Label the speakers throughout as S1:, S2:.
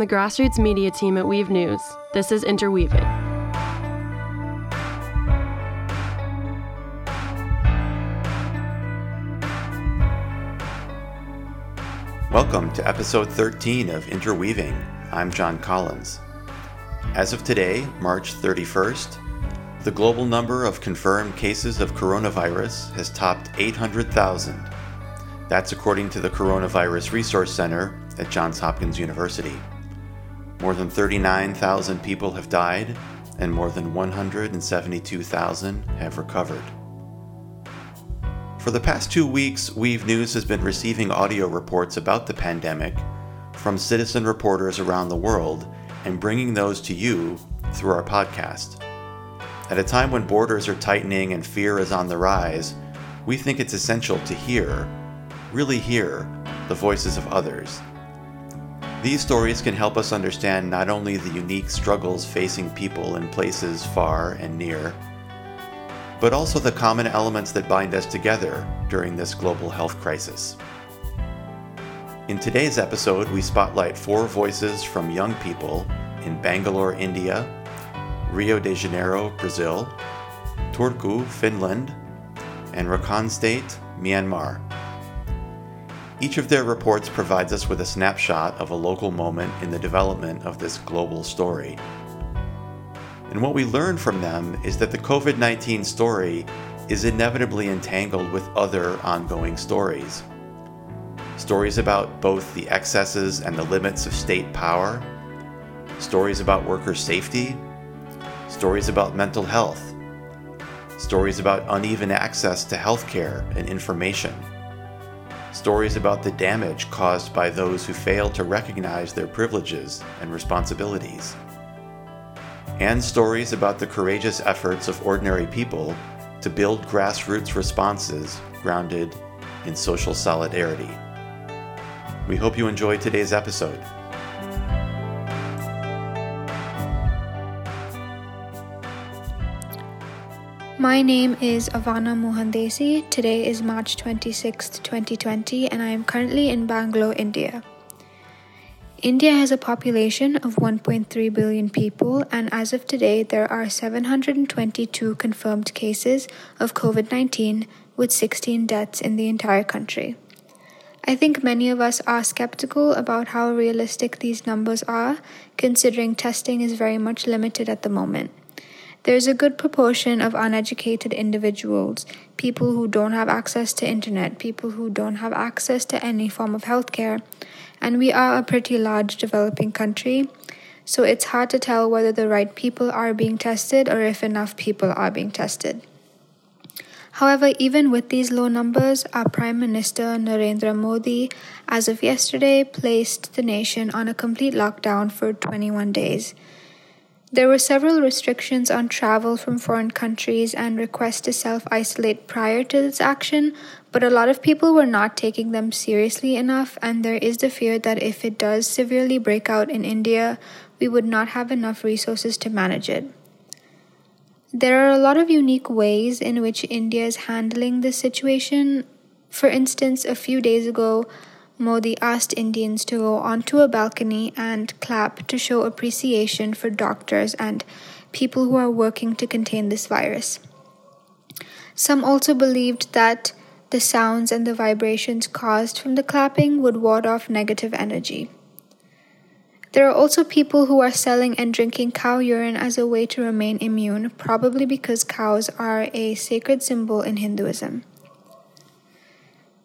S1: the grassroots media team at Weave News, this is Interweaving.
S2: Welcome to episode 13 of Interweaving. I'm John Collins. As of today, March 31st, the global number of confirmed cases of coronavirus has topped 800,000. That's according to the Coronavirus Resource Center at Johns Hopkins University. More than 39,000 people have died, and more than 172,000 have recovered. For the past two weeks, Weave News has been receiving audio reports about the pandemic from citizen reporters around the world and bringing those to you through our podcast. At a time when borders are tightening and fear is on the rise, we think it's essential to hear, really hear, the voices of others. These stories can help us understand not only the unique struggles facing people in places far and near, but also the common elements that bind us together during this global health crisis. In today's episode, we spotlight four voices from young people in Bangalore, India, Rio de Janeiro, Brazil, Turku, Finland, and Rakhine State, Myanmar. Each of their reports provides us with a snapshot of a local moment in the development of this global story. And what we learn from them is that the COVID 19 story is inevitably entangled with other ongoing stories. Stories about both the excesses and the limits of state power, stories about worker safety, stories about mental health, stories about uneven access to healthcare and information, stories about the damage caused by those who fail to recognize their privileges and responsibilities and stories about the courageous efforts of ordinary people to build grassroots responses grounded in social solidarity. We hope you enjoyed today's episode.
S3: My name is Ivana Mohandesi. Today is March 26th, 2020, and I am currently in Bangalore, India. India has a population of 1.3 billion people, and as of today, there are 722 confirmed cases of COVID 19, with 16 deaths in the entire country. I think many of us are skeptical about how realistic these numbers are, considering testing is very much limited at the moment. There's a good proportion of uneducated individuals, people who don't have access to internet, people who don't have access to any form of healthcare, and we are a pretty large developing country, so it's hard to tell whether the right people are being tested or if enough people are being tested. However, even with these low numbers, our Prime Minister Narendra Modi, as of yesterday, placed the nation on a complete lockdown for 21 days. There were several restrictions on travel from foreign countries and requests to self isolate prior to this action, but a lot of people were not taking them seriously enough, and there is the fear that if it does severely break out in India, we would not have enough resources to manage it. There are a lot of unique ways in which India is handling this situation. For instance, a few days ago, Modi asked Indians to go onto a balcony and clap to show appreciation for doctors and people who are working to contain this virus. Some also believed that the sounds and the vibrations caused from the clapping would ward off negative energy. There are also people who are selling and drinking cow urine as a way to remain immune, probably because cows are a sacred symbol in Hinduism.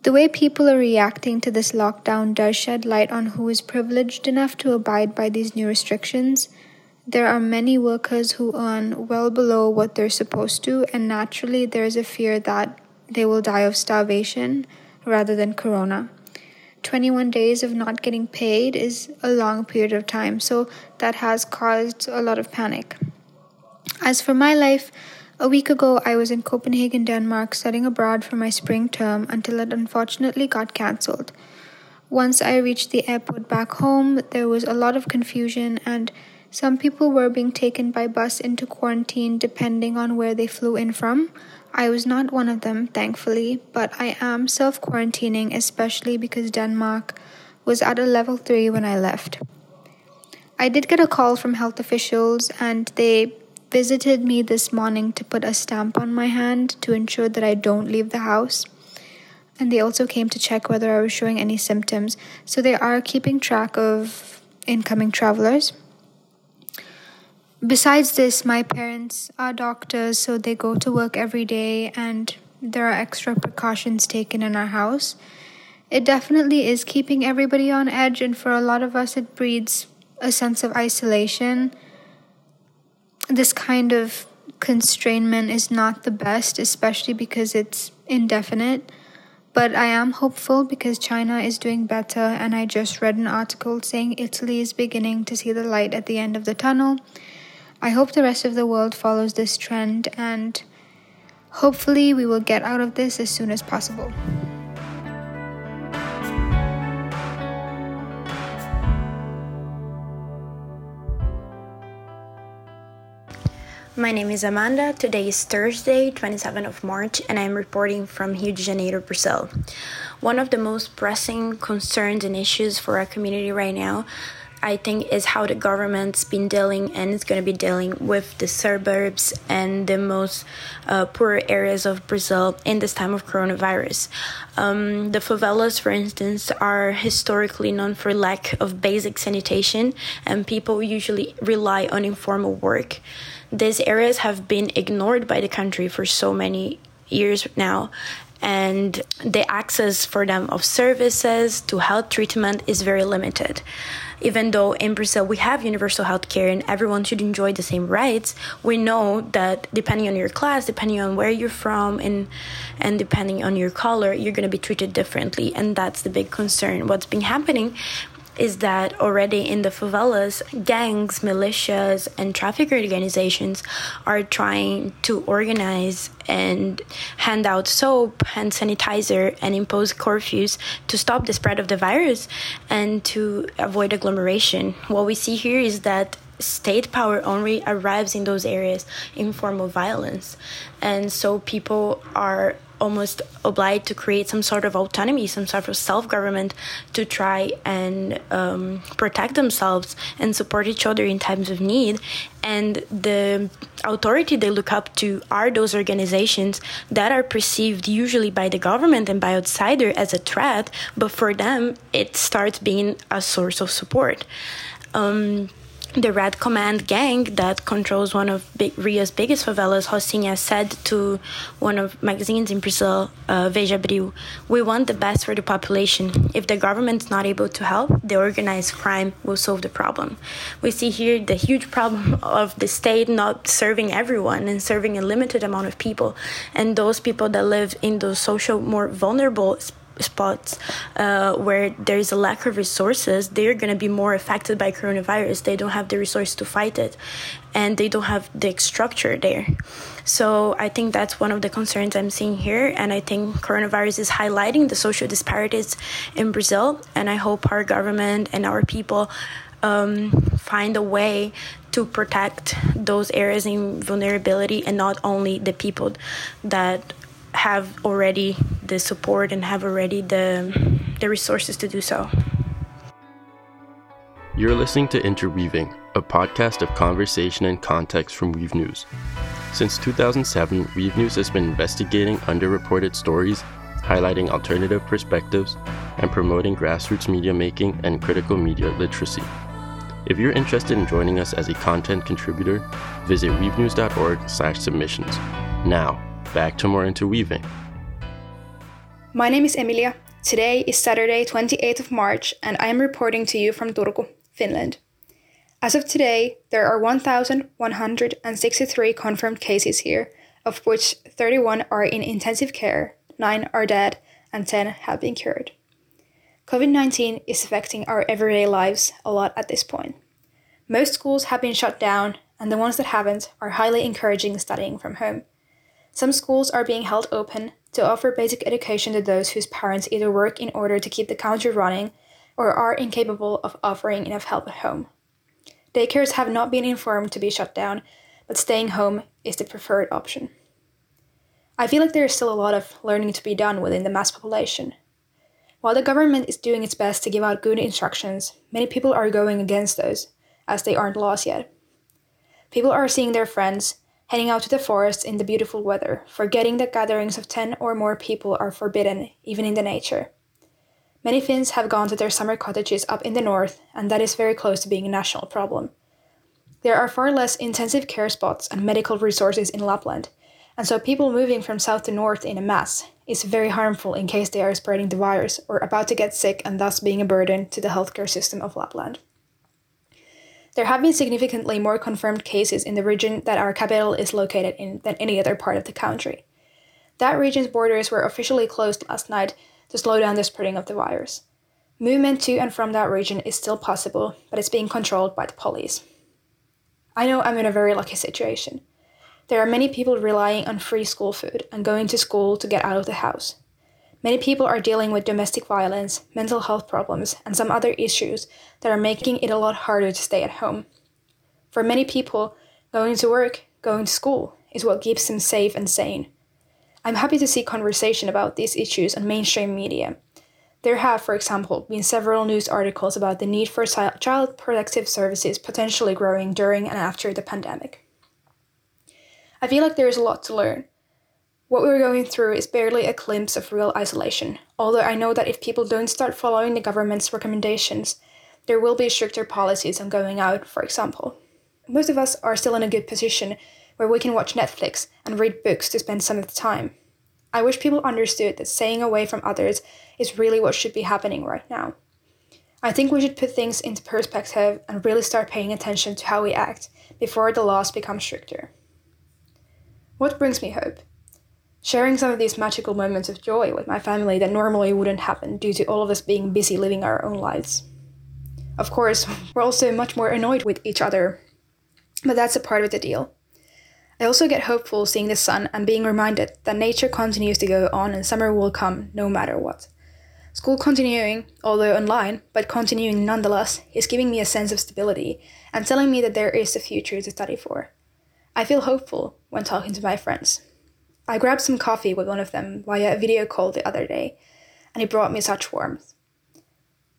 S3: The way people are reacting to this lockdown does shed light on who is privileged enough to abide by these new restrictions. There are many workers who earn well below what they're supposed to, and naturally, there's a fear that they will die of starvation rather than corona. 21 days of not getting paid is a long period of time, so that has caused a lot of panic. As for my life, a week ago, I was in Copenhagen, Denmark, studying abroad for my spring term until it unfortunately got cancelled. Once I reached the airport back home, there was a lot of confusion, and some people were being taken by bus into quarantine depending on where they flew in from. I was not one of them, thankfully, but I am self quarantining, especially because Denmark was at a level 3 when I left. I did get a call from health officials and they visited me this morning to put a stamp on my hand to ensure that I don't leave the house. And they also came to check whether I was showing any symptoms. So they are keeping track of incoming travelers. Besides this, my parents are doctors, so they go to work every day, and there are extra precautions taken in our house. It definitely is keeping everybody on edge, and for a lot of us, it breeds a sense of isolation. This kind of constrainment is not the best, especially because it's indefinite. But I am hopeful because China is doing better, and I just read an article saying Italy is beginning to see the light at the end of the tunnel. I hope the rest of the world follows this trend and hopefully we will get out of this as soon as possible.
S4: My name is Amanda. Today is Thursday, 27th of March, and I'm reporting from Rio de Janeiro, Brazil. One of the most pressing concerns and issues for our community right now I think is how the government's been dealing and is going to be dealing with the suburbs and the most uh, poor areas of Brazil in this time of coronavirus. Um, the favelas, for instance, are historically known for lack of basic sanitation, and people usually rely on informal work. These areas have been ignored by the country for so many years now. And the access for them of services to health treatment is very limited. Even though in Brazil we have universal health care and everyone should enjoy the same rights, we know that depending on your class, depending on where you're from, and and depending on your color, you're going to be treated differently, and that's the big concern. What's been happening is that already in the favelas, gangs, militias, and traffic organizations are trying to organize and hand out soap, hand sanitizer, and impose curfews to stop the spread of the virus and to avoid agglomeration. What we see here is that state power only arrives in those areas in form of violence and so people are almost obliged to create some sort of autonomy, some sort of self government to try and um, protect themselves and support each other in times of need. And the authority they look up to are those organizations that are perceived usually by the government and by outsider as a threat, but for them, it starts being a source of support. Um, the Red Command gang that controls one of Rio's biggest favelas, Rocinha, said to one of magazines in Brazil, uh, Veja Abril, "We want the best for the population. If the government's not able to help, the organized crime will solve the problem." We see here the huge problem of the state not serving everyone and serving a limited amount of people, and those people that live in those social more vulnerable spots uh, where there is a lack of resources, they're going to be more affected by coronavirus. They don't have the resources to fight it, and they don't have the structure there. So I think that's one of the concerns I'm seeing here, and I think coronavirus is highlighting the social disparities in Brazil. And I hope our government and our people um, find a way to protect those areas in vulnerability and not only the people that have already the support and have already the, the resources to do so.
S5: You're listening to Interweaving, a podcast of conversation and context from Weave News. Since 2007, Weave News has been investigating underreported stories, highlighting alternative perspectives, and promoting grassroots media making and critical media literacy. If you're interested in joining us as a content contributor, visit weavenews.org/submissions. Now, back to more interweaving.
S6: My name is Emilia. Today is Saturday, 28th of March, and I am reporting to you from Turku, Finland. As of today, there are 1,163 confirmed cases here, of which 31 are in intensive care, 9 are dead, and 10 have been cured. COVID 19 is affecting our everyday lives a lot at this point. Most schools have been shut down, and the ones that haven't are highly encouraging studying from home. Some schools are being held open to offer basic education to those whose parents either work in order to keep the country running or are incapable of offering enough help at home. Daycares have not been informed to be shut down, but staying home is the preferred option. I feel like there is still a lot of learning to be done within the mass population. While the government is doing its best to give out good instructions, many people are going against those, as they aren't laws yet. People are seeing their friends, heading out to the forest in the beautiful weather, forgetting that gatherings of 10 or more people are forbidden, even in the nature. Many Finns have gone to their summer cottages up in the north, and that is very close to being a national problem. There are far less intensive care spots and medical resources in Lapland, and so people moving from south to north in a mass is very harmful in case they are spreading the virus or about to get sick and thus being a burden to the healthcare system of Lapland. There have been significantly more confirmed cases in the region that our capital is located in than any other part of the country. That region's borders were officially closed last night to slow down the spreading of the virus. Movement to and from that region is still possible, but it's being controlled by the police. I know I'm in a very lucky situation. There are many people relying on free school food and going to school to get out of the house. Many people are dealing with domestic violence, mental health problems, and some other issues that are making it a lot harder to stay at home. For many people, going to work, going to school, is what keeps them safe and sane. I'm happy to see conversation about these issues on mainstream media. There have, for example, been several news articles about the need for child protective services potentially growing during and after the pandemic. I feel like there is a lot to learn. What we're going through is barely a glimpse of real isolation, although I know that if people don't start following the government's recommendations, there will be stricter policies on going out, for example. Most of us are still in a good position where we can watch Netflix and read books to spend some of the time. I wish people understood that staying away from others is really what should be happening right now. I think we should put things into perspective and really start paying attention to how we act before the laws become stricter. What brings me hope? Sharing some of these magical moments of joy with my family that normally wouldn't happen due to all of us being busy living our own lives. Of course, we're also much more annoyed with each other, but that's a part of the deal. I also get hopeful seeing the sun and being reminded that nature continues to go on and summer will come no matter what. School continuing, although online, but continuing nonetheless, is giving me a sense of stability and telling me that there is a future to study for. I feel hopeful when talking to my friends. I grabbed some coffee with one of them via a video call the other day, and it brought me such warmth.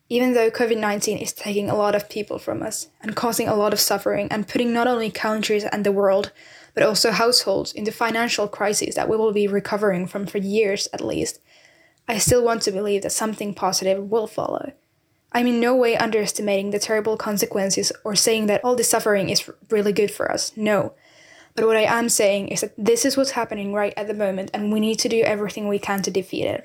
S6: Even though COVID 19 is taking a lot of people from us and causing a lot of suffering and putting not only countries and the world, but also households into financial crises that we will be recovering from for years at least, I still want to believe that something positive will follow. I'm in no way underestimating the terrible consequences or saying that all this suffering is really good for us. No. But what I am saying is that this is what's happening right at the moment, and we need to do everything we can to defeat it.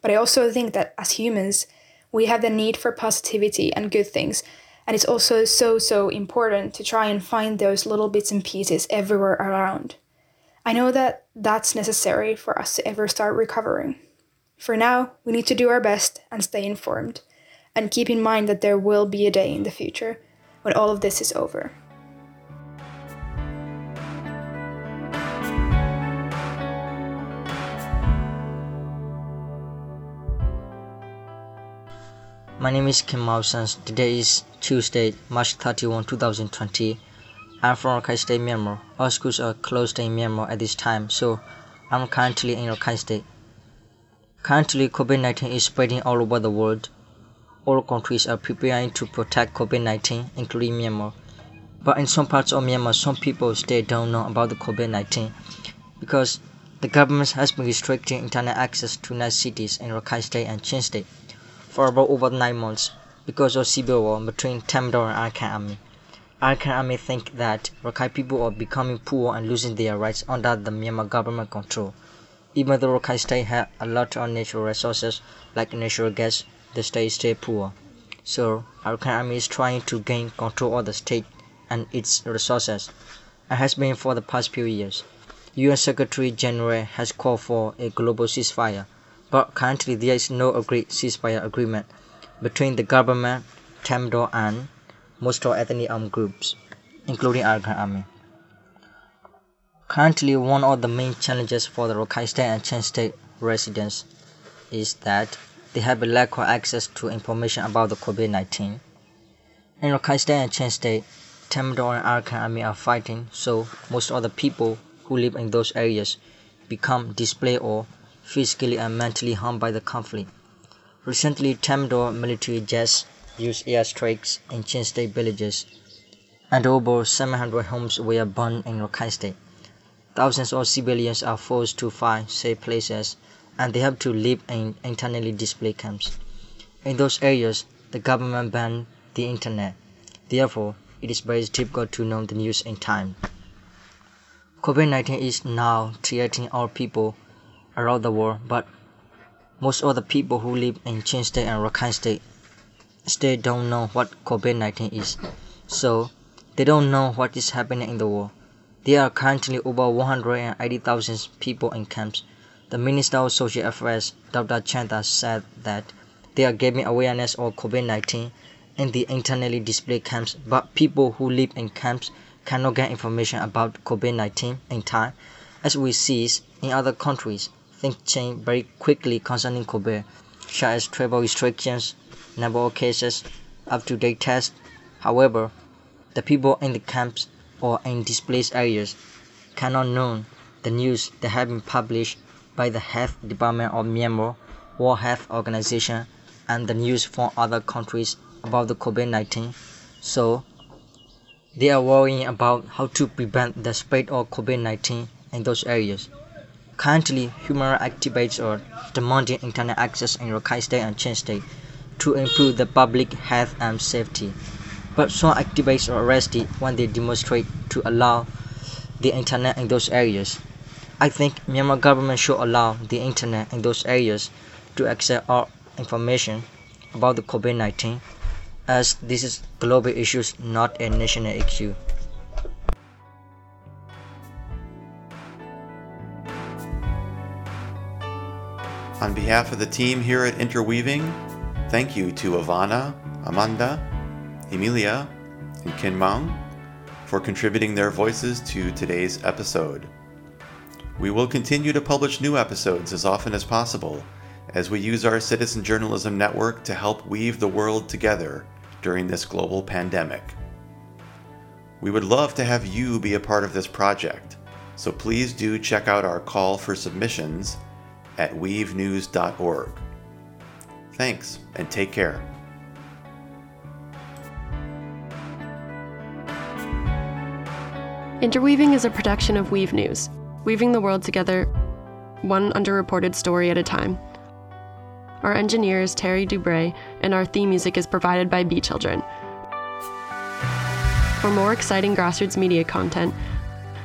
S6: But I also think that as humans, we have the need for positivity and good things, and it's also so, so important to try and find those little bits and pieces everywhere around. I know that that's necessary for us to ever start recovering. For now, we need to do our best and stay informed, and keep in mind that there will be a day in the future when all of this is over.
S7: My name is Kim Mausans. Today is Tuesday, March 31, 2020. I'm from Rakhine State, Myanmar. All schools are closed in Myanmar at this time, so I'm currently in Rakhine State. Currently, COVID-19 is spreading all over the world. All countries are preparing to protect COVID-19, including Myanmar. But in some parts of Myanmar, some people still don't know about the COVID-19 because the government has been restricting internet access to night cities in Rakhine State and Chin State for about over nine months because of civil war between Tatmadaw and Arakan army. Arakan army think that Rakhine people are becoming poor and losing their rights under the Myanmar government control. Even though Rakhine state has a lot of natural resources like natural gas, the state still poor. So Arakan army is trying to gain control of the state and its resources, and has been for the past few years. UN Secretary General has called for a global ceasefire but currently there is no agreed ceasefire agreement between the government, Tatmadaw and most of ethnic armed groups, including Arakan army. Currently, one of the main challenges for the Rakhine State and Chin State residents is that they have a lack of access to information about the COVID-19. In Rakhine State and Chin State, Tatmadaw and Arakan army are fighting, so most of the people who live in those areas become displaced or physically and mentally harmed by the conflict. Recently, Tatmadaw military jets used airstrikes in Chin State villages and over 700 homes were burned in Rakhine State. Thousands of civilians are forced to find safe places and they have to live in internally displaced camps. In those areas, the government banned the internet. Therefore, it is very difficult to know the news in time. COVID 19 is now threatening all people around the world, but most of the people who live in Chin State and Rakhine State still don't know what COVID 19 is. So, they don't know what is happening in the world. There are currently over 180,000 people in camps. The Minister of Social Affairs, Dr. Chanda, said that they are giving awareness of COVID 19 in the internally displaced camps, but people who live in camps cannot get information about COVID 19 in time. As we see in other countries, things change very quickly concerning COVID, such as travel restrictions, number of cases, up to date tests. However, the people in the camps or in displaced areas cannot know the news that have been published by the Health Department of Myanmar, World Health Organization, and the news from other countries about the COVID-19. So, they are worrying about how to prevent the spread of COVID-19 in those areas. Currently, human activists are demanding internet access in Rakhine State and Chin State to improve the public health and safety. But some activists are arrested when they demonstrate to allow the internet in those areas. I think Myanmar government should allow the internet in those areas to access all information about the COVID-19 as this is global issues not a national issue.
S2: On behalf of the team here at Interweaving, thank you to Ivana, Amanda, Emilia, and Kin Maung for contributing their voices to today's episode. We will continue to publish new episodes as often as possible as we use our citizen journalism network to help weave the world together during this global pandemic. We would love to have you be a part of this project, so please do check out our call for submissions at weavenews.org. Thanks, and take care.
S1: Interweaving is a production of Weave News, weaving the world together, one underreported story at a time. Our engineer is Terry Dubray, and our theme music is provided by Bee Children. For more exciting grassroots media content,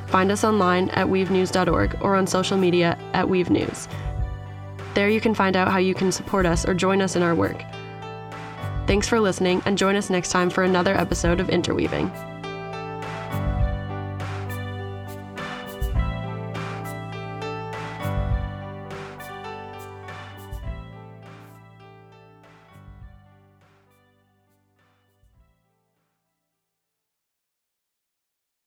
S1: find us online at weavenews.org or on social media at Weave News. There you can find out how you can support us or join us in our work. Thanks for listening, and join us next time for another episode of Interweaving.